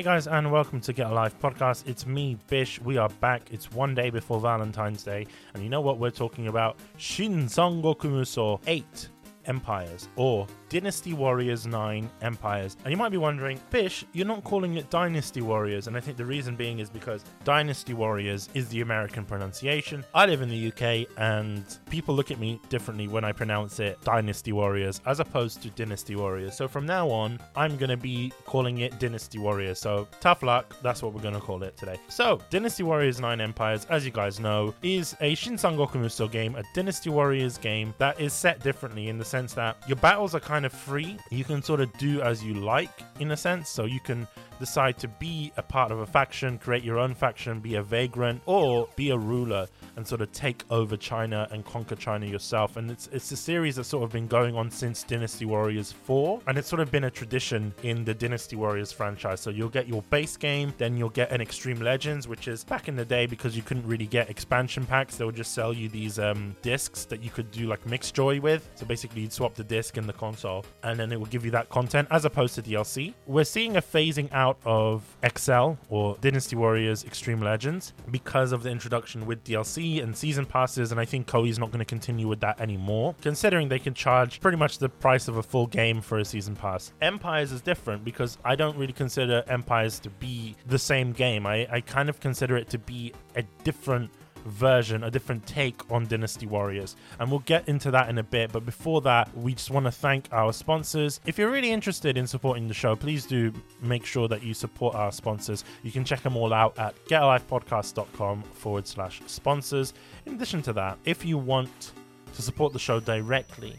Hey guys, and welcome to Get a Life podcast. It's me, Bish. We are back. It's one day before Valentine's Day, and you know what we're talking about? Shin Sangoku Musou 8 Empires, or Dynasty Warriors 9 Empires. And you might be wondering, Bish, you're not calling it Dynasty Warriors. And I think the reason being is because Dynasty Warriors is the American pronunciation. I live in the UK and people look at me differently when I pronounce it Dynasty Warriors as opposed to Dynasty Warriors. So from now on, I'm going to be calling it Dynasty Warriors. So tough luck, that's what we're going to call it today. So, Dynasty Warriors 9 Empires, as you guys know, is a Shin Sangoku Musou game, a Dynasty Warriors game that is set differently in the sense that your battles are kind of free. You can sort of do as you like in a sense. So you can decide to be a part of a faction, create your own faction, be a vagrant, or be a ruler and sort of take over China and conquer China yourself. And it's it's a series that's sort of been going on since Dynasty Warriors 4, and it's sort of been a tradition in the Dynasty Warriors franchise. So you'll get your base game, then you'll get an Extreme Legends, which is back in the day because you couldn't really get expansion packs. They would just sell you these um, discs that you could do like mixed joy with. So basically, you'd swap the disc and the console, and then it will give you that content as opposed to DLC. We're seeing a phasing out of XL or Dynasty Warriors Extreme Legends because of the introduction with DLC and season passes, and I think Koei's not going to continue with that anymore, considering they can charge pretty much the price of a full game for a season pass. Empires is different because I don't really consider Empires to be the same game. I, I kind of consider it to be a different version, a different take on Dynasty Warriors. And we'll get into that in a bit. But before that, we just want to thank our sponsors. If you're really interested in supporting the show, please do make sure that you support our sponsors. You can check them all out at getalifepodcast.com forward slash sponsors. In addition to that, if you want to support the show directly,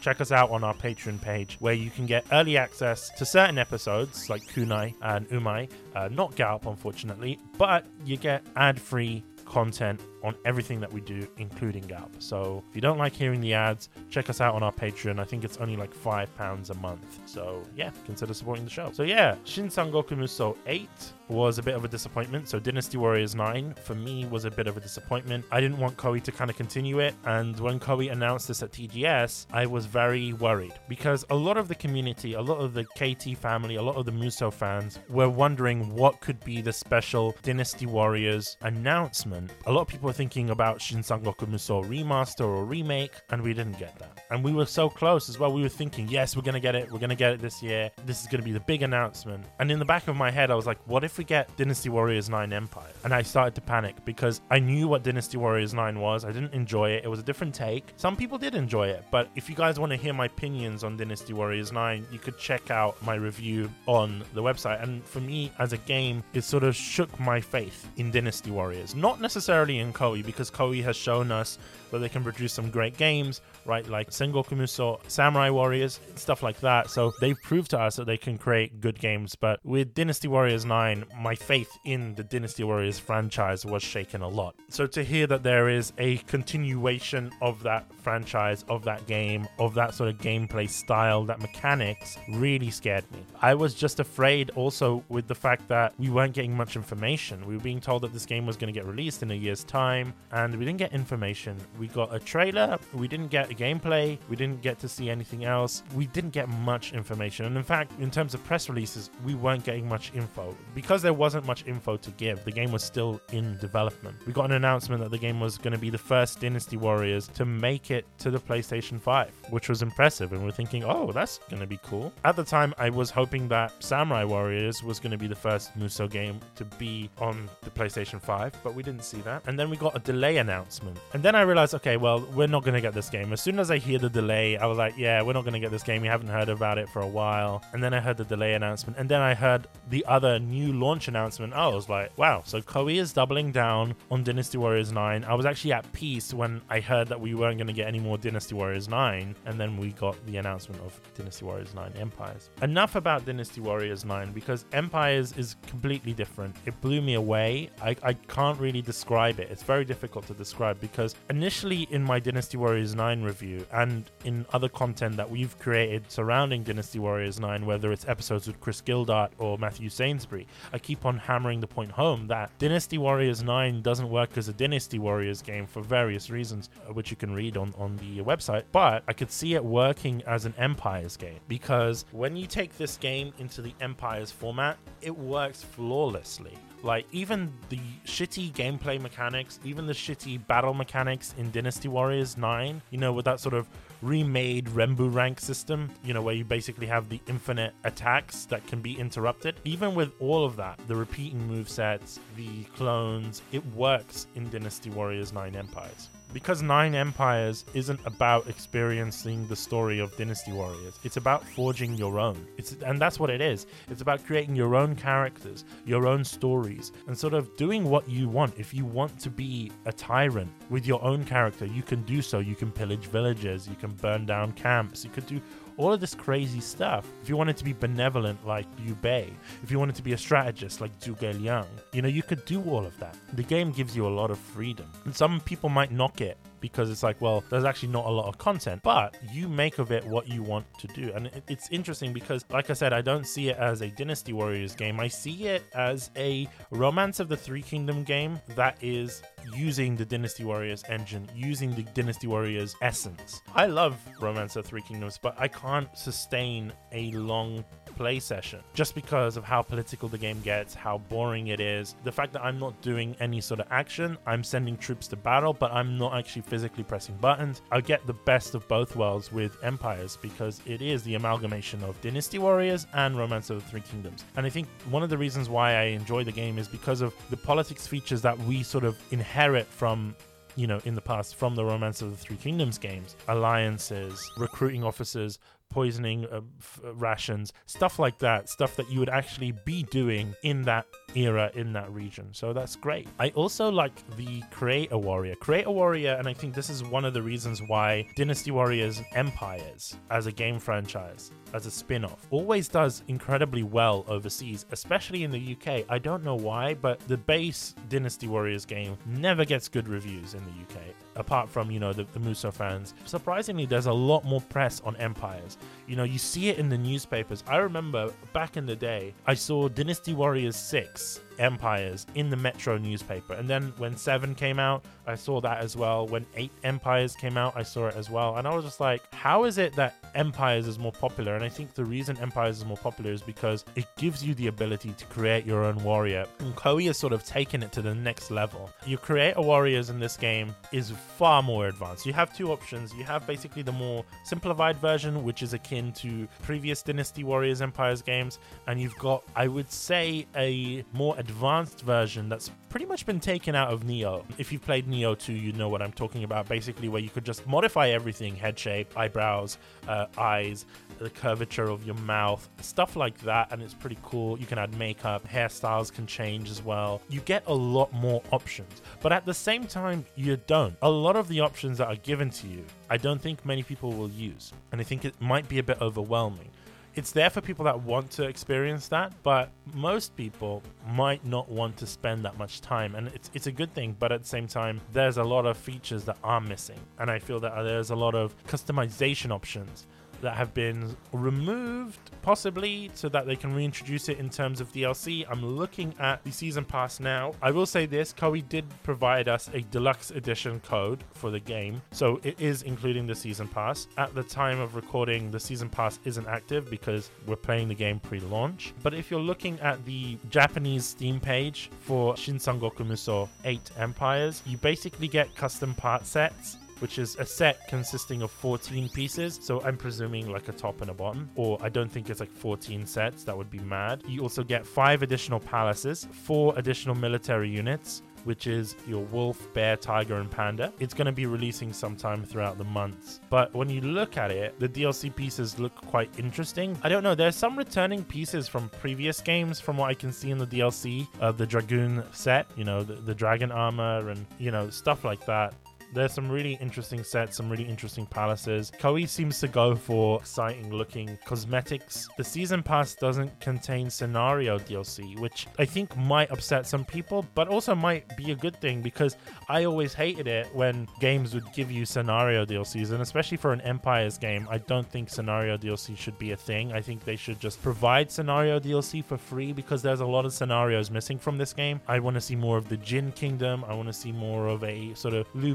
check us out on our Patreon page where you can get early access to certain episodes like Kunai and Umai. Uh, not Galp, unfortunately, but you get ad free content on everything that we do, including Galp. So if you don't like hearing the ads, check us out on our Patreon. I think it's only like five pounds a month. So yeah, consider supporting the show. So yeah, Shin Sangoku Musou 8 was a bit of a disappointment. So Dynasty Warriors 9 for me was a bit of a disappointment. I didn't want Koei to kind of continue it, and when Koei announced this at TGS, I was very worried because a lot of the community, a lot of the KT family, a lot of the Musou fans were wondering what could be the special Dynasty Warriors announcement. A lot of people were thinking about Shin Sangoku Musou remaster or remake, and we didn't get that. And we were so close as well. We were thinking, yes, we're gonna get it. We're gonna get it this year. This is gonna be the big announcement. And in the back of my head, I was like, what if we get Dynasty Warriors 9 Empire? And I started to panic because I knew what Dynasty Warriors 9 was. I didn't enjoy it. It was a different take. Some people did enjoy it, but if you guys want to hear my opinions on Dynasty Warriors 9, you could check out my review on the website. And for me, as a game, it sort of shook my faith in Dynasty Warriors. Not necessarily in Koei, because Koei has shown us that they can produce some great games, right? Like Sengoku Musou, Samurai Warriors, stuff like that. So they've proved to us that they can create good games. But with Dynasty Warriors 9, my faith in the Dynasty Warriors franchise was shaken a lot. So to hear that there is a continuation of that franchise, of that game, of that sort of gameplay style, that mechanics really scared me. I was just afraid also with the fact that we weren't getting much information. We were being told that this game was going to get released in a year's time, and we didn't get information. We got a trailer, we didn't get gameplay, we didn't get to see anything else. We didn't get much information. And in fact, in terms of press releases, we weren't getting much info. Because there wasn't much info to give, the game was still in development. We got an announcement that the game was going to be the first Dynasty Warriors to make it to the PlayStation 5, which was impressive. And we're thinking, oh, that's going to be cool. At the time, I was hoping that Samurai Warriors was going to be the first Musou game to be on the PlayStation 5, but we didn't see that. And then we got a delay announcement. And then I realized, okay, well, we're not going to get this game. As soon as I hear the delay, I was like, yeah, we're not going to get this game. We haven't heard about it for a while. And then I heard the delay announcement. And then I heard the other new launch announcement. I was like, wow, so Koei is doubling down on Dynasty Warriors 9. I was actually at peace when I heard that we weren't going to get any more Dynasty Warriors 9. And then we got the announcement of Dynasty Warriors 9 Empires. Enough about Dynasty Warriors 9 because Empires is completely different. It blew me away. I, I can't really describe it. It's very difficult to describe because initially in my Dynasty Warriors 9 review and in other content that we've created surrounding Dynasty Warriors 9, whether it's episodes with Chris Gildart or Matthew Sainsbury, I keep on hammering the point home that Dynasty Warriors 9 doesn't work as a Dynasty Warriors game for various reasons, uh, which you can read on, on the website. But I could see it working as an Empires game because when you take this game into the Empires format, it works flawlessly. Like even the shitty gameplay mechanics, even the shitty battle mechanics in Dynasty Warriors 9, you know, with that sort of remade Rembu rank system, you know, where you basically have the infinite attacks that can be interrupted. Even with all of that, the repeating move sets, the clones, it works in Dynasty Warriors 9 Empires because Nine Empires isn't about experiencing the story of Dynasty Warriors. It's about forging your own. It's and that's what it is. It's about creating your own characters, your own stories, and sort of doing what you want. If you want to be a tyrant with your own character, you can do so. You can pillage villages, you can burn down camps, you could do all of this crazy stuff. If you wanted to be benevolent like Liu Bei, if you wanted to be a strategist like Zhuge Liang, you know, you could do all of that. The game gives you a lot of freedom. And some people might knock it because it's like, well, there's actually not a lot of content, but you make of it what you want to do. And it's interesting because, like I said, I don't see it as a Dynasty Warriors game. I see it as a Romance of the Three Kingdom game that is using the Dynasty Warriors engine, using the Dynasty Warriors essence. I love Romance of Three Kingdoms, but I can't sustain a long play session just because of how political the game gets, how boring it is. The fact that I'm not doing any sort of action, I'm sending troops to battle, but I'm not actually physically pressing buttons. I get the best of both worlds with Empires because it is the amalgamation of Dynasty Warriors and Romance of the Three Kingdoms. And I think one of the reasons why I enjoy the game is because of the politics features that we sort of inherit from you know, in the past from the Romance of the Three Kingdoms games, alliances, recruiting officers, poisoning uh, f- rations, stuff like that, stuff that you would actually be doing in that era in that region. So that's great. I also like the Create a Warrior. Create a Warrior, and I think this is one of the reasons why Dynasty Warriors Empires as a game franchise, as a spin off, always does incredibly well overseas, especially in the UK. I don't know why, but the base Dynasty Warriors game never gets good reviews in the UK apart from you know the, the Musou fans. Surprisingly, there's a lot more press on Empires. You know, you see it in the newspapers. I remember back in the day, I saw Dynasty Warriors 6 Thanks. Empires in the Metro newspaper. And then when 7 came out, I saw that as well. When 8 Empires came out, I saw it as well. And I was just like, how is it that Empires is more popular? And I think the reason Empires is more popular is because it gives you the ability to create your own warrior. And Koei has sort of taken it to the next level. You create a warriors in this game is far more advanced. You have two options. You have basically the more simplified version, which is akin to previous Dynasty Warriors Empires games. And you've got, I would say, a more advanced advanced version that's pretty much been taken out of Nioh. If you've played Nioh 2, you know what I'm talking about. Basically, where you could just modify everything head shape, eyebrows, uh, eyes, the curvature of your mouth, stuff like that. And it's pretty cool. You can add makeup, hairstyles can change as well. You get a lot more options. But at the same time, you don't. A lot of the options that are given to you, I don't think many people will use. And I think it might be a bit overwhelming it's there for people that want to experience that, but most people might not want to spend that much time. And it's, it's a good thing, but at the same time, there's a lot of features that are missing. And I feel that there's a lot of customization options that have been removed, possibly, so that they can reintroduce it in terms of DLC. I'm looking at the season pass now. I will say this Koei did provide us a deluxe edition code for the game, so it is including the season pass. At the time of recording, the season pass isn't active because we're playing the game pre launch. But if you're looking at the Japanese Steam page for Shin Sangoku Musou 8 Empires, you basically get custom part sets which is a set consisting of 14 pieces. So I'm presuming like a top and a bottom, or I don't think it's like 14 sets. That would be mad. You also get five additional palaces, four additional military units, which is your wolf, bear, tiger, and panda. It's going to be releasing sometime throughout the months. But when you look at it, the DLC pieces look quite interesting. I don't know, there's some returning pieces from previous games from what I can see in the DLC of uh, the Dragoon set, you know, the, the dragon armor and, you know, stuff like that There's some really interesting sets, some really interesting palaces. Koei seems to go for exciting looking cosmetics. The season pass doesn't contain scenario DLC, which I think might upset some people, but also might be a good thing because I always hated it when games would give you scenario DLCs, and especially for an Empires game, I don't think scenario DLC should be a thing. I think they should just provide scenario DLC for free because there's a lot of scenarios missing from this game. I want to see more of the Jin Kingdom. I want to see more of a sort of Lu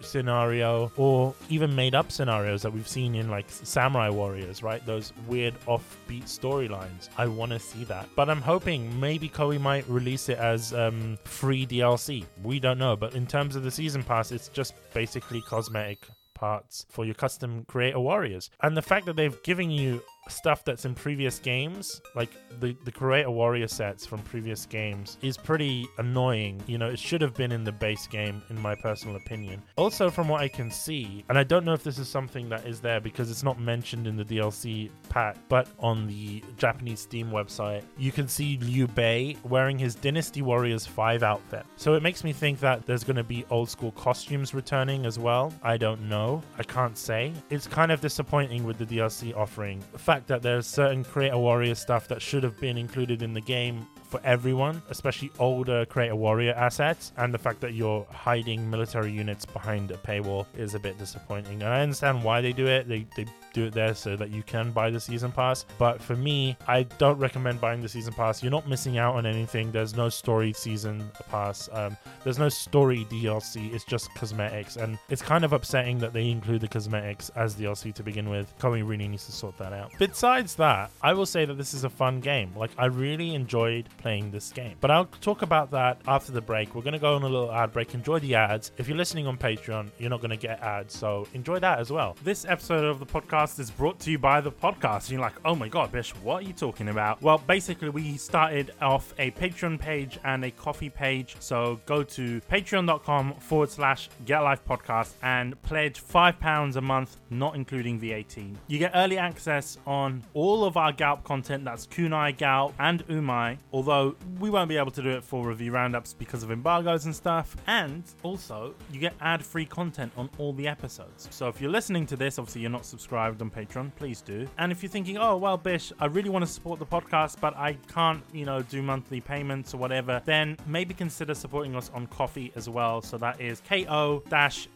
Scenario or even made up scenarios that we've seen in like Samurai Warriors, right? Those weird offbeat storylines. I want to see that. But I'm hoping maybe Koei might release it as um, free DLC. We don't know. But in terms of the season pass, it's just basically cosmetic parts for your custom creator warriors. And the fact that they've given you stuff that's in previous games, like the the creator warrior sets from previous games, is pretty annoying. You know, it should have been in the base game, in my personal opinion. Also, from what I can see, and I don't know if this is something that is there because it's not mentioned in the DLC pack, but on the Japanese Steam website, you can see Liu Bei wearing his Dynasty Warriors 5 outfit. So it makes me think that there's going to be old school costumes returning as well. I don't know. I can't say. It's kind of disappointing with the DLC offering. Fact that there's certain Creator Warrior stuff that should have been included in the game for everyone, especially older Creator Warrior assets, and the fact that you're hiding military units behind a paywall is a bit disappointing. And I understand why they do it. They, they do it there so that you can buy the season pass. But for me, I don't recommend buying the season pass. You're not missing out on anything. There's no story season pass. Um, there's no story DLC. It's just cosmetics, and it's kind of upsetting that they include the cosmetics as DLC to begin with. Koei really needs to sort that out. Besides that, I will say that this is a fun game. Like I really enjoyed playing this game. But I'll talk about that after the break. We're gonna go on a little ad break. Enjoy the ads. If you're listening on Patreon, you're not gonna get ads, so enjoy that as well. This episode of the podcast is brought to you by the podcast. And you're like, oh my god, Bish, what are you talking about? Well, basically, we started off a Patreon page and a Ko-fi page. So go to patreon.com forward slash get life podcast and pledge five pounds a month, not including VAT. You get early access on all of our Galp content. That's Kunai, Galp, and Umai. Although we won't be able to do it for review roundups because of embargoes and stuff. And also, you get ad-free content on all the episodes. So if you're listening to this, obviously you're not subscribed on Patreon, please do. And if you're thinking, oh well, Bish, I really want to support the podcast, but I can't, you know, do monthly payments or whatever, then maybe consider supporting us on Ko-fi as well. So that is ko-fi.com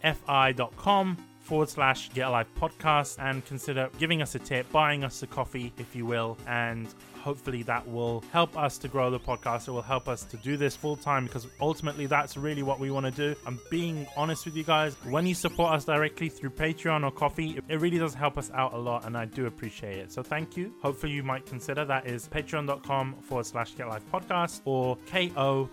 forward slash get alive podcast and consider giving us a tip buying us a coffee if you will and hopefully that will help us to grow the podcast. It will help us to do this full time because ultimately that's really what we want to do. I'm being honest with you guys. When you support us directly through patreon or Ko-fi it really does help us out a lot and i do appreciate it. So thank you. Hopefully you might consider that is patreon.com forward slash get life podcast or ko-fi.com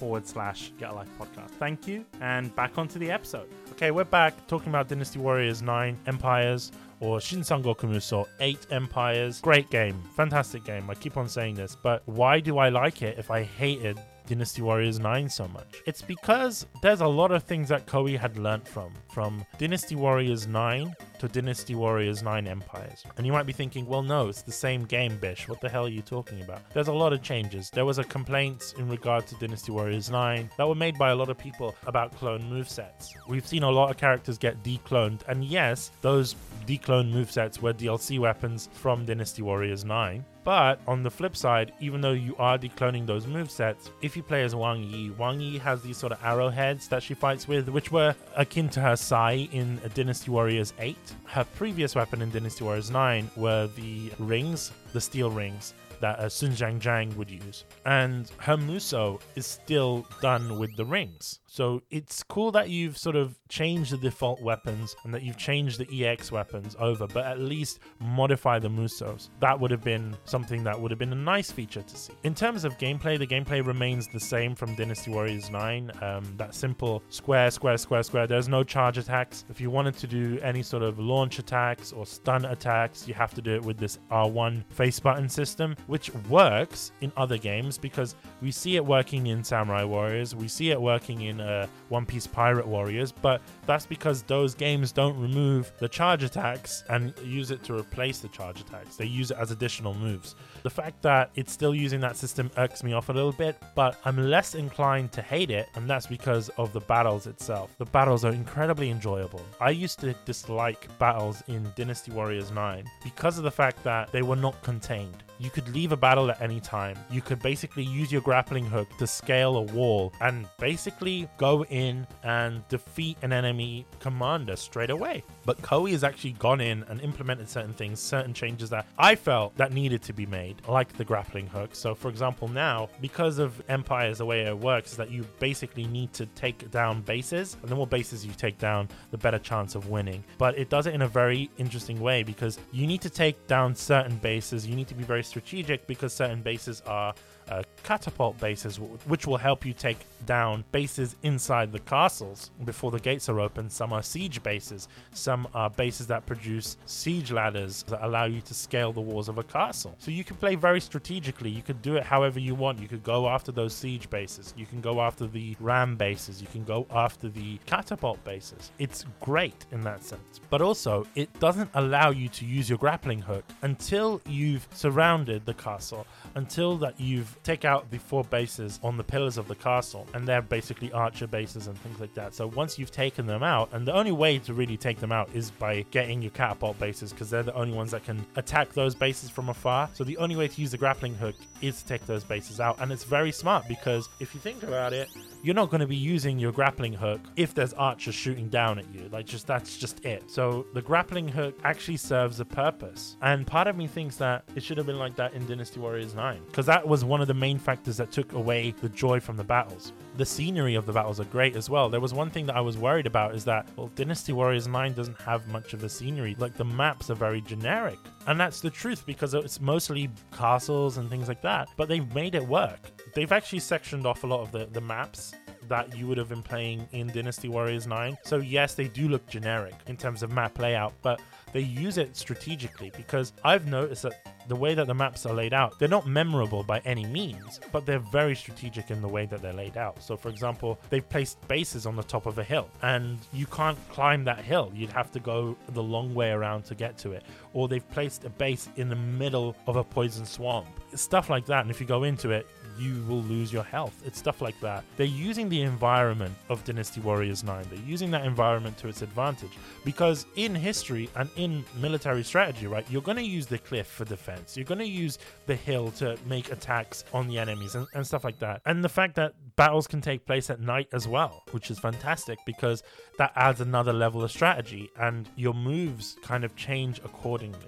forward slash Get Life podcast. Thank you, and back onto the episode. Okay, we're back talking about Dynasty Warriors 9 Empires or Shinsangoku Musou 8 Empires. Great game, fantastic game. I keep on saying this, but why do I like it if I hated Dynasty Warriors 9 so much? It's because there's a lot of things that Koei had learnt from. From Dynasty Warriors 9 to Dynasty Warriors 9 Empires. And you might be thinking, well, no, it's the same game, Bish. What the hell are you talking about? There's a lot of changes. There was a complaint in regard to Dynasty Warriors 9 that were made by a lot of people about clone movesets. We've seen a lot of characters get decloned, and yes, those decloned movesets were DLC weapons from Dynasty Warriors 9. But on the flip side, even though you are decloning those movesets, if you play as Wang Yi, Wang Yi has these sort of arrowheads that she fights with, which were akin to her Sai in Dynasty Warriors 8. Her previous weapon in Dynasty Warriors 9 were the rings, the steel rings that uh, Sun Shangxiang would use. And her Muso is still done with the rings. So it's cool that you've sort of changed the default weapons and that you've changed the EX weapons over, but at least modify the Musos. That would have been something that would have been a nice feature to see. In terms of gameplay, the gameplay remains the same from Dynasty Warriors 9. Um, that simple square, square, square, square. There's no charge attacks. If you wanted to do any sort of launch attacks or stun attacks, you have to do it with this R1 face button system, which works in other games because we see it working in Samurai Warriors, we see it working in uh, One Piece Pirate Warriors, but that's because those games don't remove the charge attacks and use it to replace the charge attacks. They use it as additional moves. The fact that it's still using that system irks me off a little bit, but I'm less inclined to hate it, and that's because of the battles itself. The battles are incredibly enjoyable. I used to dislike battles in Dynasty Warriors 9 because of the fact that they were not contained. You could leave a battle at any time. You could basically use your grappling hook to scale a wall and basically go in and defeat an enemy commander straight away. But Koei has actually gone in and implemented certain things, certain changes that I felt that needed to be made, like the grappling hook. So, for example, now because of Empires, the way it works is that you basically need to take down bases, and the more bases you take down, the better chance of winning. But it does it in a very interesting way because you need to take down certain bases. You need to be very strategic because certain bases are uh, catapult bases, which will help you take down bases inside the castles before the gates are open. Some are siege bases, some are uh, bases that produce siege ladders that allow you to scale the walls of a castle. So you can play very strategically. You can do it however you want. You could go after those siege bases, you can go after the ram bases, you can go after the catapult bases. It's great in that sense. But also, it doesn't allow you to use your grappling hook until you've surrounded the castle, until that you've take out the four bases on the pillars of the castle, and they're basically archer bases and things like that. So once you've taken them out, and the only way to really take them out is by getting your catapult bases because they're the only ones that can attack those bases from afar. So the only way to use the grappling hook is to take those bases out, and it's very smart because if you think about it, you're not going to be using your grappling hook if there's archers shooting down at you. Like just that's just it. So the grappling hook actually serves a purpose, and part of me thinks that it should have been like that in Dynasty Warriors 9 because that was one of the main factors that took away the joy from the battles. The scenery of the battles are great as well. There was one thing that I was worried about is that, well, Dynasty Warriors 9 doesn't have much of a scenery. Like the maps are very generic. And that's the truth because it's mostly castles and things like that. But they've made it work. They've actually sectioned off a lot of the, the maps that you would have been playing in Dynasty Warriors 9. So, yes, they do look generic in terms of map layout, but they use it strategically because I've noticed that the way that the maps are laid out, they're not memorable by any means, but they're very strategic in the way that they're laid out. So, for example, they've placed bases on the top of a hill, and you can't climb that hill. You'd have to go the long way around to get to it. Or they've placed a base in the middle of a poison swamp. Stuff like that. And if you go into it, you will lose your health. It's stuff like that. They're using the environment of Dynasty Warriors 9. They're using that environment to its advantage because in history and in military strategy, right, you're going to use the cliff for defense. You're going to use the hill to make attacks on the enemies and, and stuff like that. And the fact that battles can take place at night as well, which is fantastic because that adds another level of strategy and your moves kind of change accordingly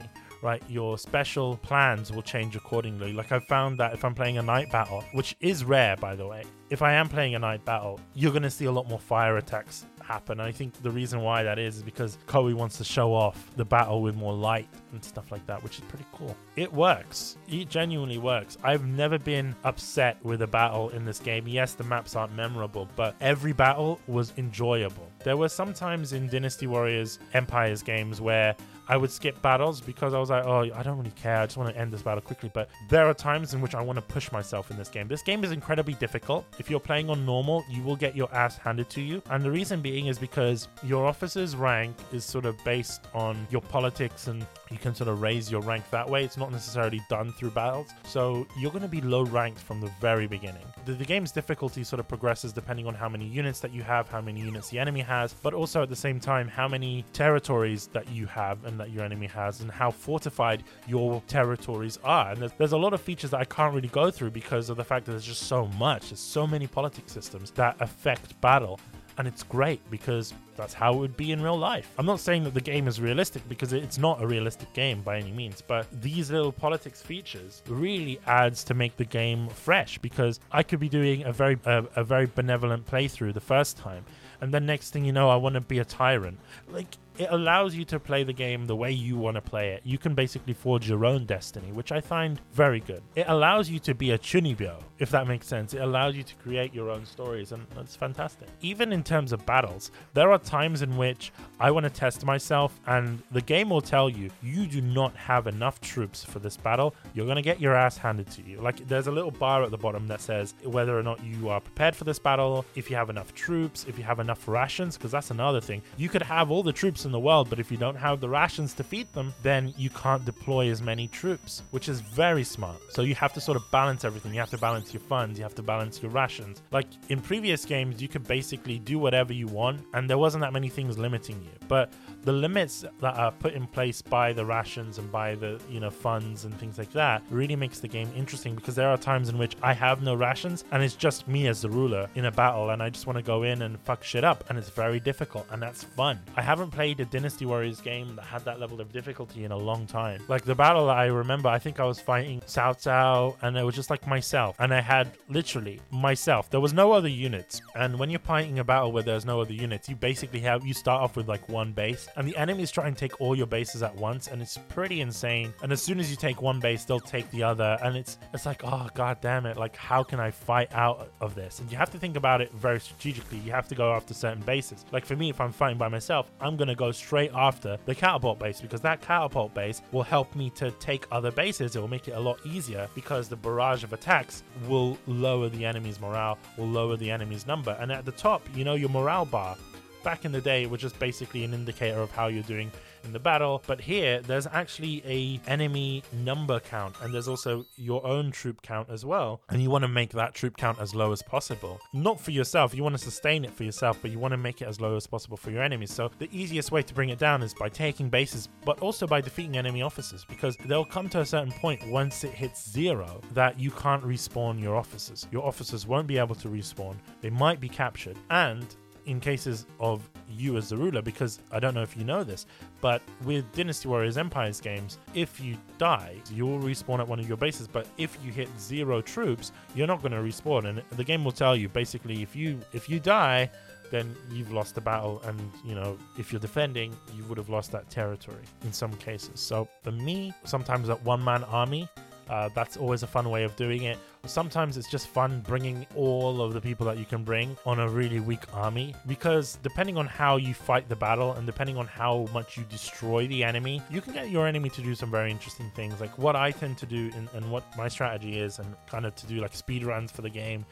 right, your special plans will change accordingly. Like I've found that if I'm playing a night battle, which is rare by the way, if I am playing a night battle, you're to see a lot more fire attacks happen. And I think the reason why that is is because Koei wants to show off the battle with more light and stuff like that, which is pretty cool. It works. It genuinely works. I've never been upset with a battle in this game. Yes, the maps aren't memorable, but every battle was enjoyable. There were some times in Dynasty Warriors Empires games where I would skip battles because I was like, oh, I don't really care. I just want to end this battle quickly. But there are times in which I want to push myself in this game. This game is incredibly difficult. If you're playing on normal, you will get your ass handed to you. And the reason being is because your officer's rank is sort of based on your politics and you can sort of raise your rank that way. It's not necessarily done through battles. So you're going to be low ranked from the very beginning. The, the, game's difficulty sort of progresses depending on how many units that you have, how many units the enemy has, but also at the same time, how many territories that you have and that your enemy has, and how fortified your territories are. And there's, there's a lot of features that I can't really go through because of the fact that there's just so much. There's so many politics systems that affect battle and it's great because that's how it would be in real life. I'm not saying that the game is realistic because it's not a realistic game by any means, but these little politics features really adds to make the game fresh because I could be doing a very a, a very benevolent playthrough the first time and then next thing you know I want to be a tyrant. Like it allows you to play the game the way you want to play it. You can basically forge your own destiny, which I find very good. It allows you to be a chunibyo, if that makes sense. It allows you to create your own stories, and that's fantastic. Even in terms of battles, there are times in which I want to test myself, and the game will tell you you do not have enough troops for this battle. You're going to get your ass handed to you. Like, there's a little bar at the bottom that says whether or not you are prepared for this battle, if you have enough troops, if you have enough rations, because that's another thing. You could have all the troops in the world, but if you don't have the rations to feed them, then you can't deploy as many troops, which is very smart. So you have to sort of balance everything. You have to balance your funds, you have to balance your rations. Like in previous games, you could basically do whatever you want, and there wasn't that many things limiting you. But the limits that are put in place by the rations and by the you know funds and things like that really makes the game interesting because there are times in which I have no rations and it's just me as the ruler in a battle and I just want to go in and fuck shit up and it's very difficult and that's fun. I haven't played a Dynasty Warriors game that had that level of difficulty in a long time. Like the battle I remember, I think I was fighting Cao Cao and it was just like myself. And I had literally myself. There was no other units. And when you're fighting a battle where there's no other units, you basically have you start off with like one base. And the enemies try and take all your bases at once and it's pretty insane. And as soon as you take one base they'll take the other. And it's it's like oh god damn it. Like how can i fight out of this? And you have to think about it very strategically. You have to go after certain bases. Like for me if i'm fighting by myself i'm going to go straight after the catapult base because that catapult base will help me to take other bases. It will make it a lot easier because the barrage of attacks will lower the enemy's morale will lower the enemy's number. And at the top you know your morale bar. Back in the day it was just basically an indicator of how you're doing in the battle but here there's actually a enemy number count and there's also your own troop count as well and you want to make that troop count as low as possible. Not for yourself you want to sustain it for yourself but you want to make it as low as possible for your enemies. So the easiest way to bring it down is by taking bases but also by defeating enemy officers because they'll come to a certain point once it hits zero that you can't respawn your officers. Your officers won't be able to respawn they might be captured and in cases of you as the ruler, because I don't know if you know this, but with Dynasty Warriors Empires games, if you die, you'll respawn at one of your bases. But if you hit zero troops, you're not going to respawn, and the game will tell you basically if you if you die, then you've lost the battle, and you know if you're defending, you would have lost that territory in some cases. So for me, sometimes that one man army. Uh, that's always a fun way of doing it. Sometimes it's just fun bringing all of the people that you can bring on a really weak army because depending on how you fight the battle and depending on how much you destroy the enemy, you can get your enemy to do some very interesting things. Like what I tend to do and, what my strategy is, and kind of to do like speed runs for the game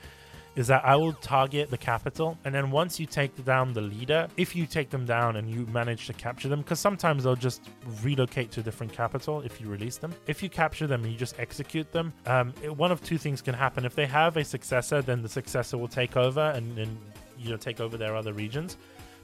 is that I will target the capital, and then once you take down the leader, if you take them down and you manage to capture them, because sometimes they'll just relocate to a different capital if you release them. If you capture them and you just execute them, um, it, one of two things can happen. If they have a successor, then the successor will take over and, and you know take over their other regions.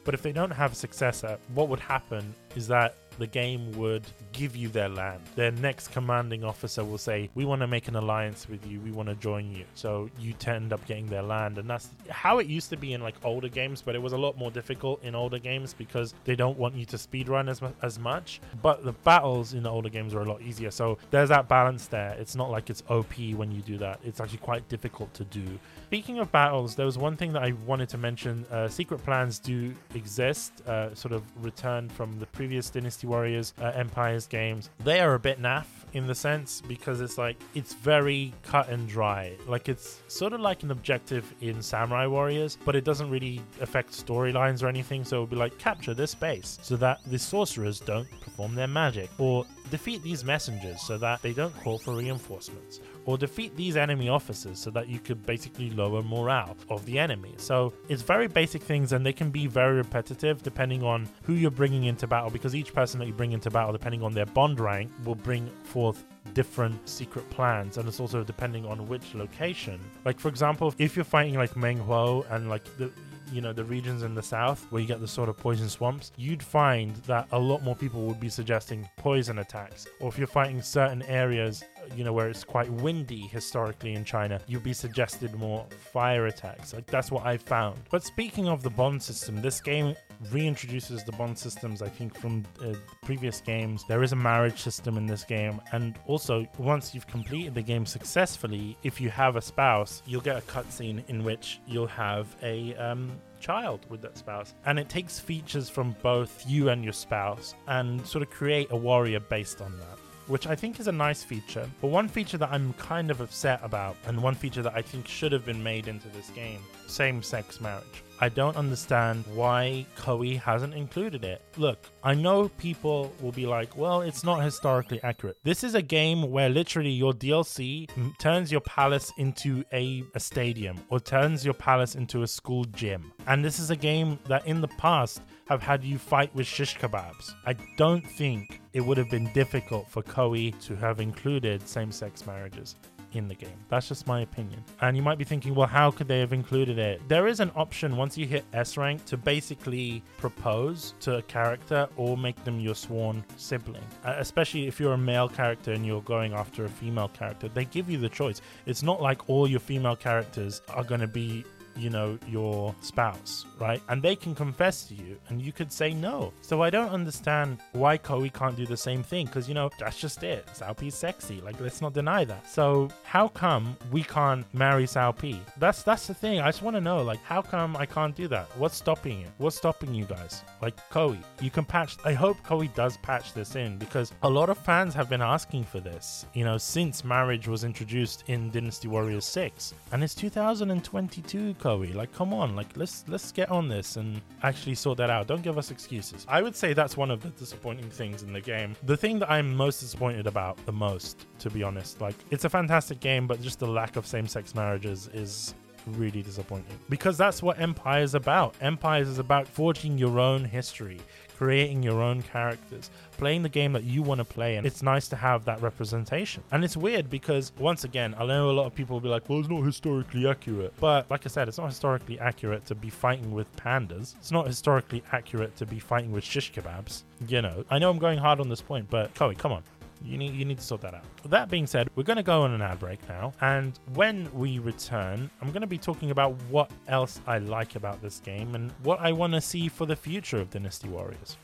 But if they don't have a successor, what would happen is that the game would give you their land. Their next commanding officer will say, We want to make an alliance with you. We want to join you. So you end up getting their land. And that's how it used to be in like older games, but it was a lot more difficult in older games because they don't want you to speedrun as, as much. But the battles in the older games are a lot easier. So there's that balance there. It's not like it's OP when you do that, it's actually quite difficult to do. Speaking of battles, there was one thing that I wanted to mention. Uh, secret plans do exist, uh, sort of return from the previous Dynasty Warriors uh, Empires games. They are a bit naff in the sense because it's like it's very cut and dry. Like it's sort of like an objective in Samurai Warriors, but it doesn't really affect storylines or anything. So it'll be like capture this base so that the sorcerers don't perform their magic, or defeat these messengers so that they don't call for reinforcements, or defeat these enemy officers so that you could basically lower morale of the enemy. So it's very basic things and they can be very repetitive depending on who you're bringing into battle because each person that you bring into battle, depending on their bond rank, will bring forth different secret plans and it's also depending on which location like for example if you're fighting like Menghuo and like the you know the regions in the south where you get the sort of poison swamps you'd find that a lot more people would be suggesting poison attacks. Or if you're fighting certain areas you know, where it's quite windy historically in China, you'd be suggested more fire attacks. Like that's what I found. But speaking of the bond system, this game reintroduces the bond systems i think from uh, previous games there is a marriage system in this game and also once you've completed the game successfully if you have a spouse you'll get a cutscene in which you'll have a um, child with that spouse and it takes features from both you and your spouse and sort of create a warrior based on that which I think is a nice feature. But one feature that I'm kind of upset about, and one feature that I think should have been made into this game same sex marriage. I don't understand why Koei hasn't included it. Look, I know people will be like, well, it's not historically accurate. This is a game where literally your DLC turns your palace into a, a stadium or turns your palace into a school gym. And this is a game that in the past have had you fight with shish kebabs. I don't think it would have been difficult for Koei to have included same sex marriages in the game. That's just my opinion. And you might be thinking, well, how could they have included it? There is an option once you hit S rank to basically propose to a character or make them your sworn sibling. Uh, especially if you're a male character and you're going after a female character, they give you the choice. It's not like all your female characters are going to be you know, your spouse, right? And they can confess to you and you could say no. So I don't understand why Koei can't do the same thing because, you know, that's just it. Cao Pi's sexy. Like, let's not deny that. So how come we can't marry Cao Pi? That's, that's the thing. I just want to know, like, how come I can't do that? What's stopping it? What's stopping you guys? Like, Koei, you can patch. I hope Koei does patch this in because a lot of fans have been asking for this, you know, since marriage was introduced in Dynasty Warriors 6. And it's 2022, Like, come on, like let's let's get on this and actually sort that out. Don't give us excuses. I would say that's one of the disappointing things in the game. The thing that I'm most disappointed about the most, to be honest, like it's a fantastic game, but just the lack of same-sex marriages is really disappointing because that's what Empire is about. Empires is about forging your own history, creating your own characters, playing the game that you want to play. And it's nice to have that representation. And it's weird because, once again, I know a lot of people will be like, well, it's not historically accurate. But like I said, it's not historically accurate to be fighting with pandas. It's not historically accurate to be fighting with shish kebabs. You know, I know I'm going hard on this point, but Koei, come on. You need you need to sort that out. That being said, we're going to go on an ad break now, and when we return, I'm going to be talking about what else I like about this game and what I want to see for the future of Dynasty Warriors.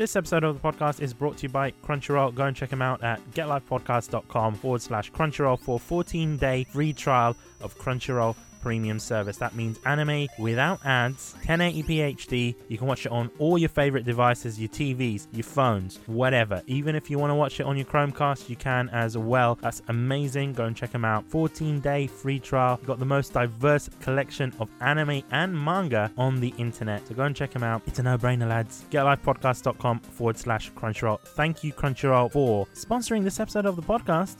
This episode of the podcast is brought to you by Crunchyroll. Go and check them out at getlifepodcast.com forward slash Crunchyroll for 14 day free trial of Crunchyroll premium service. That means anime without ads, 1080p HD. You can watch it on all your favorite devices, your TVs, your phones, whatever. Even if you want to watch it on your Chromecast, you can as well. That's amazing. Go and check them out. 14 day free trial. Got the most diverse collection of anime and manga on the internet. So go and check them out. It's a no brainer, lads. GetLifePodcast.com forward slash Crunchyroll. Thank you, Crunchyroll, for sponsoring this episode of the podcast.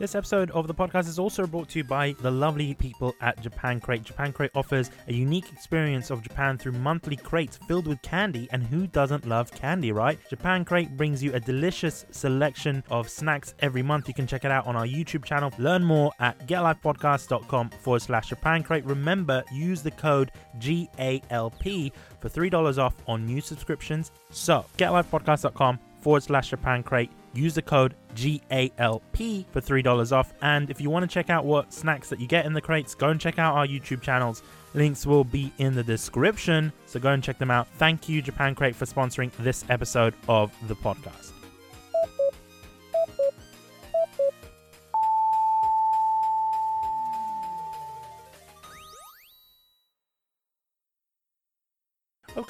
This episode of the podcast is also brought to you by the lovely people at Japan Crate. Japan Crate offers a unique experience of Japan through monthly crates filled with candy, and who doesn't love candy, right? Japan Crate brings you a delicious selection of snacks every month. You can check it out on our YouTube channel. Learn more at getlifepodcast.com forward slash Japan Crate. Remember, use the code GALP for $3 off on new subscriptions. So, getlifepodcast.com forward slash Japan Crate use the code GALP for $3 off. And if you want to check out what snacks that you get in the crates, go and check out our YouTube channels. Links will be in the description, so go and check them out. Thank you, Japan Crate, for sponsoring this episode of the podcast.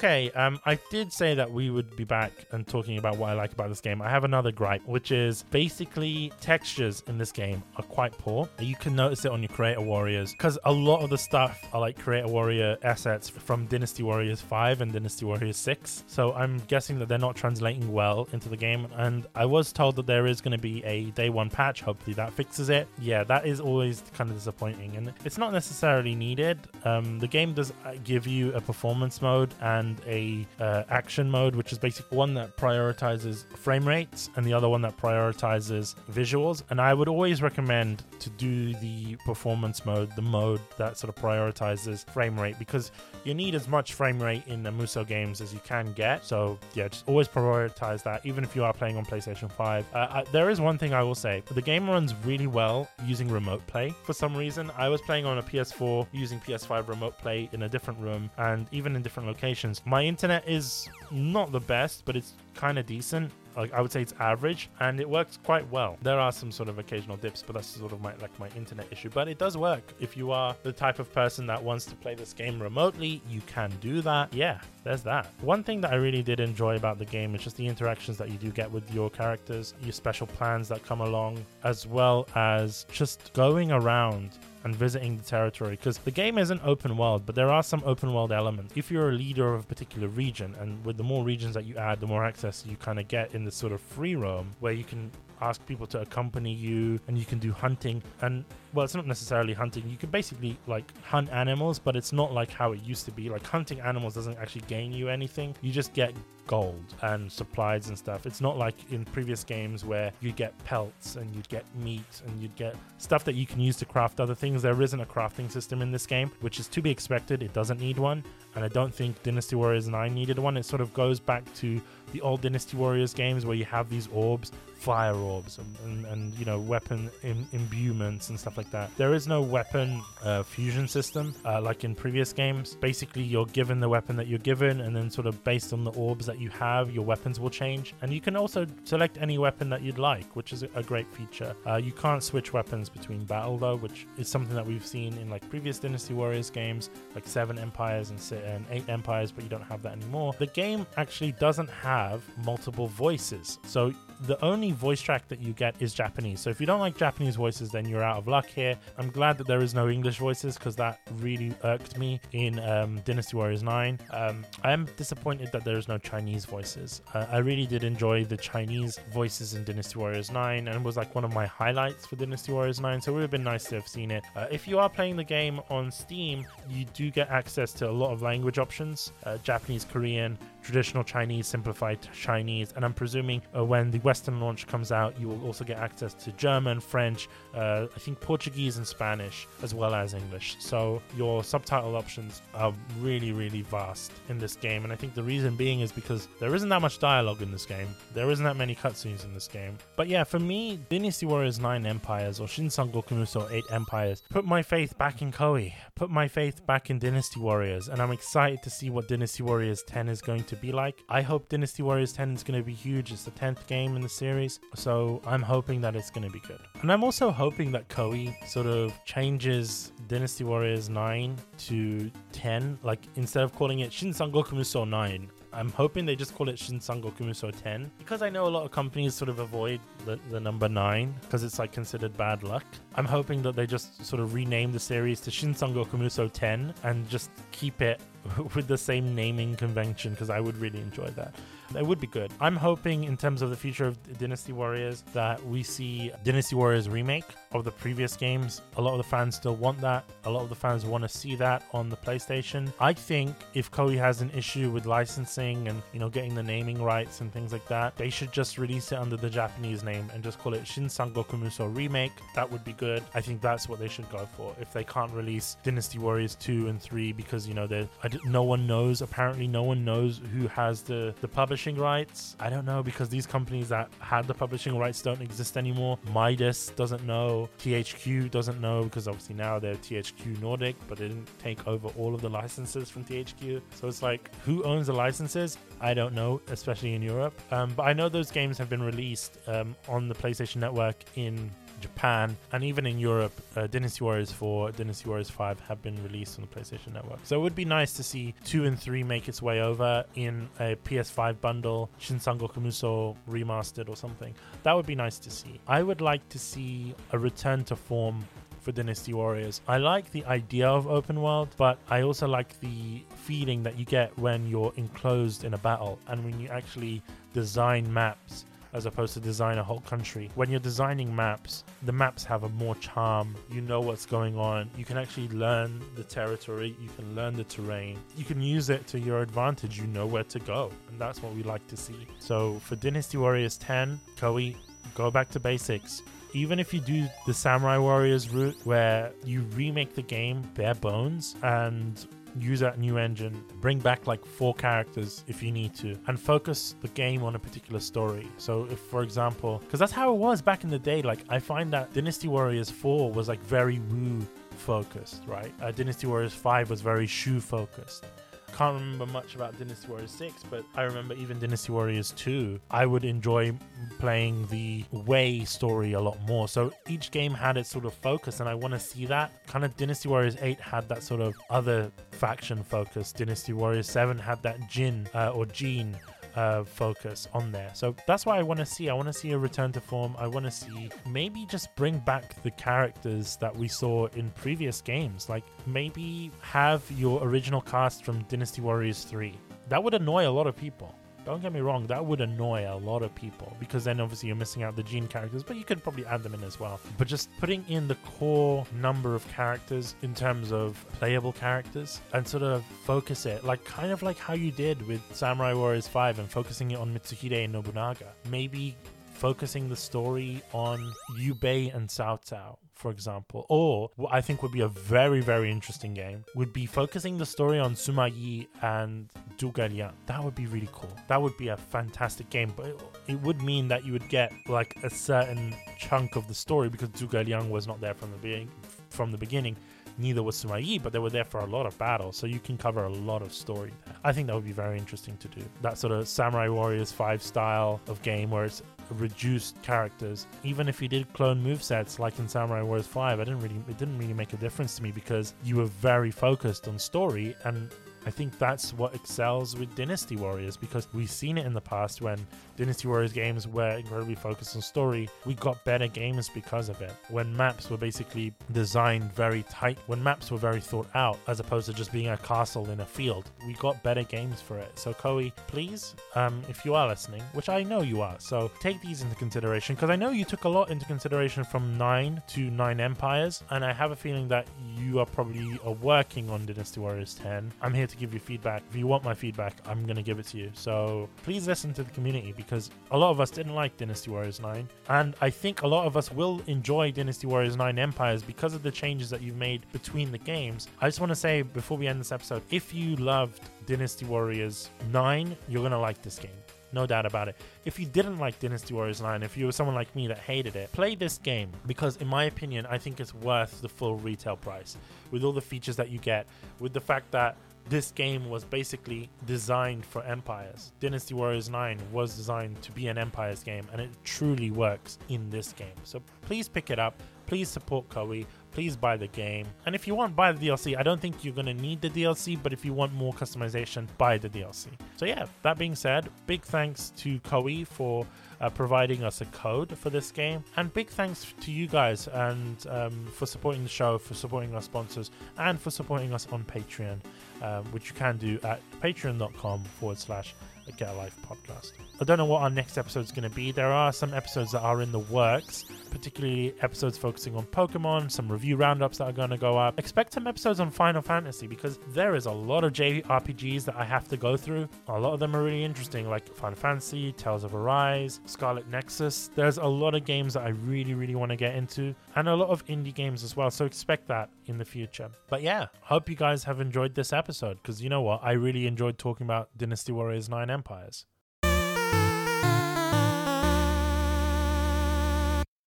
Okay, um, I did say that we would be back and talking about what I like about this game. I have another gripe, which is basically textures in this game are quite poor. You can notice it on your Creator Warriors because a lot of the stuff are like Creator Warrior assets from Dynasty Warriors 5 and Dynasty Warriors 6. So I'm guessing that they're not translating well into the game. And I was told that there is going to be a day one patch. Hopefully that fixes it. Yeah, that is always kind of disappointing. And it's not necessarily needed. Um, the game does uh, give you a performance mode and and a uh, action mode, which is basically one that prioritizes frame rates and the other one that prioritizes visuals. And I would always recommend to do the performance mode, the mode that sort of prioritizes frame rate, because you need as much frame rate in the Musou games as you can get. So yeah, just always prioritize that, even if you are playing on PlayStation 5. Uh, I, there is one thing I will say: the game runs really well using remote play. For some reason, I was playing on a PS4 using PS5 remote play in a different room and even in different locations. My internet is not the best, but it's kind of decent like I would say it's average and it works quite well. There are some sort of occasional dips, but that's sort of my like my internet issue. But it does work. If you are the type of person that wants to play this game remotely, you can do that. Yeah, there's that. One thing that I really did enjoy about the game is just the interactions that you do get with your characters, your special plans that come along, as well as just going around and visiting the territory because the game isn't open world, but there are some open world elements. If you're a leader of a particular region, and with the more regions that you add, the more access you kind of get in this sort of free roam where you can ask people to accompany you and you can do hunting and well it's not necessarily hunting. You can basically like hunt animals but it's not like how it used to be. Like hunting animals doesn't actually gain you anything. You just get gold and supplies and stuff. It's not like in previous games where you get pelts and you'd get meat and you'd get stuff that you can use to craft other things. There isn't a crafting system in this game which is to be expected. It doesn't need one and i don't think dynasty warriors 9 needed one. It sort of goes back to the old Dynasty Warriors games where you have these orbs, fire orbs, and, and, and you know weapon Im- imbuements and stuff like that. There is no weapon uh, fusion system uh, like in previous games. Basically, you're given the weapon that you're given, and then sort of based on the orbs that you have, your weapons will change. And you can also select any weapon that you'd like, which is a great feature. Uh, you can't switch weapons between battle though, which is something that we've seen in like previous Dynasty Warriors games, like Seven Empires and, and Eight Empires, but you don't have that anymore. The game actually doesn't have have multiple voices. So the only voice track that you get is Japanese. So if you don't like Japanese voices, then you're out of luck here. I'm glad that there is no English voices because that really irked me in um, Dynasty Warriors 9. Um, I am disappointed that there is no Chinese voices. Uh, I really did enjoy the Chinese voices in Dynasty Warriors 9 and it was like one of my highlights for Dynasty Warriors 9. So it would have been nice to have seen it. Uh, if you are playing the game on Steam, you do get access to a lot of language options uh, Japanese, Korean, traditional Chinese, simplified Chinese, and I'm presuming uh, when the Western launch comes out, you will also get access to German, French, uh, I think Portuguese and Spanish, as well as English. So your subtitle options are really, really vast in this game, and I think the reason being is because there isn't that much dialogue in this game. There isn't that many cutscenes in this game. But yeah, for me, Dynasty Warriors 9 Empires or Shin Sangoku Musou 8 Empires put my faith back in Koei, put my faith back in Dynasty Warriors, and I'm excited to see what Dynasty Warriors 10 is going to to be like. I hope Dynasty Warriors 10 is going to be huge. It's the 10th game in the series, so I'm hoping that it's going to be good. And I'm also hoping that Koei sort of changes Dynasty Warriors 9 to 10. Like instead of calling it Shin Sangoku Musou 9, I'm hoping they just call it Shin Sangoku Musou 10 because I know a lot of companies sort of avoid the, the number 9 because it's like considered bad luck. I'm hoping that they just sort of rename the series to Shin Sangoku Musou 10 and just keep it with the same naming convention because I would really enjoy that. It would be good. I'm hoping, in terms of the future of Dynasty Warriors, that we see Dynasty Warriors remake of the previous games. A lot of the fans still want that. A lot of the fans want to see that on the PlayStation. I think if Koei has an issue with licensing and you know getting the naming rights and things like that, they should just release it under the Japanese name and just call it Shin Sangoku Musou Remake. That would be good. I think that's what they should go for. If they can't release Dynasty Warriors 2 and 3 because you know they no one knows. Apparently, no one knows who has the the publishing rights. I don't know because these companies that had the publishing rights don't exist anymore. Midas doesn't know. THQ doesn't know because obviously now they're THQ Nordic, but they didn't take over all of the licenses from THQ. So it's like, who owns the licenses? I don't know, especially in Europe. Um, but I know those games have been released um, on the PlayStation Network in Japan, and even in Europe, uh, Dynasty Warriors 4, Dynasty Warriors 5 have been released on the PlayStation Network. So it would be nice to see 2 and 3 make its way over in a PS5 bundle, Shin Sangoku remastered or something. That would be nice to see. I would like to see a return to form for Dynasty Warriors. I like the idea of open world, but I also like the feeling that you get when you're enclosed in a battle and when you actually design maps as opposed to design a whole country. When you're designing maps, the maps have a more charm. You know what's going on. You can actually learn the territory, you can learn the terrain, you can use it to your advantage. You know where to go, and that's what we like to see. So for Dynasty Warriors 10, Koei, go back to basics even if you do the Samurai Warriors route where you remake the game bare bones and use that new engine, bring back like four characters if you need to, and focus the game on a particular story. So, if for example, because that's how it was back in the day, like I find that Dynasty Warriors 4 was like very Wu focused, right? Uh, Dynasty Warriors 5 was very Shu focused can't remember much about Dynasty Warriors 6, but I remember even Dynasty Warriors 2. I would enjoy playing the Wei story a lot more. So each game had its sort of focus, and I want to see that. Kind of Dynasty Warriors 8 had that sort of other faction focus. Dynasty Warriors 7 had that Jin uh, or Gene uh, focus on there. So that's what I want to see. I want to see a return to form. I want to see maybe just bring back the characters that we saw in previous games. Like maybe have your original cast from Dynasty Warriors 3. That would annoy a lot of people. Don't get me wrong, that would annoy a lot of people because then obviously you're missing out the Gene characters, but you could probably add them in as well. But just putting in the core number of characters in terms of playable characters and sort of focus it, like kind of like how you did with Samurai Warriors 5 and focusing it on Mitsuhide and Nobunaga. Maybe focusing the story on Liu Bei and Cao Cao for example. Or what I think would be a very, very interesting game would be focusing the story on Sima Yi and Zhuge Liang. That would be really cool. That would be a fantastic game, but it, it would mean that you would get like a certain chunk of the story because Zhuge Liang was not there from the beginning. From the beginning, neither was Sima Yi, but they were there for a lot of battles, so you can cover a lot of story there. I think that would be very interesting to do. That sort of Samurai Warriors 5 style of game where it's reduced characters. Even if you did clone movesets like in Samurai Warriors 5, I didn't really it didn't really make a difference to me because you were very focused on story and I think that's what excels with Dynasty Warriors because we've seen it in the past when Dynasty Warriors games were incredibly focused on story. We got better games because of it. When maps were basically designed very tight, when maps were very thought out, as opposed to just being a castle in a field, we got better games for it. So, Koei, please, um, if you are listening, which I know you are, so take these into consideration because I know you took a lot into consideration from 9 to 9 Empires, and I have a feeling that you are probably working on Dynasty Warriors 10. I'm here to give you feedback. If you want my feedback, I'm going to give it to you. So please listen to the community because a lot of us didn't like Dynasty Warriors 9. And I think a lot of us will enjoy Dynasty Warriors 9 Empires because of the changes that you've made between the games. I just want to say before we end this episode if you loved Dynasty Warriors 9, you're going to like this game. No doubt about it. If you didn't like Dynasty Warriors 9, if you were someone like me that hated it, play this game because, in my opinion, I think it's worth the full retail price with all the features that you get, with the fact that this game was basically designed for empires. Dynasty Warriors 9 was designed to be an empires game, and it truly works in this game. So please pick it up. Please support Koei. Please buy the game. And if you want, buy the DLC. I don't think you're going to need the DLC, but if you want more customization, buy the DLC. So, yeah, that being said, big thanks to Koei for uh, providing us a code for this game. And big thanks to you guys and um, for supporting the show, for supporting our sponsors, and for supporting us on Patreon, um, which you can do at patreon.com forward slash Get a Life podcast. I don't know what our next episode is going to be. There are some episodes that are in the works, particularly episodes focusing on Pokemon, some review roundups that are going to go up. Expect some episodes on Final Fantasy because there is a lot of JRPGs that I have to go through. A lot of them are really interesting, like Final Fantasy, Tales of Arise, Scarlet Nexus. There's a lot of games that I really, really want to get into, and a lot of indie games as well. So expect that in the future. But yeah, hope you guys have enjoyed this episode because you know what? I really enjoyed talking about Dynasty Warriors 9 Empires.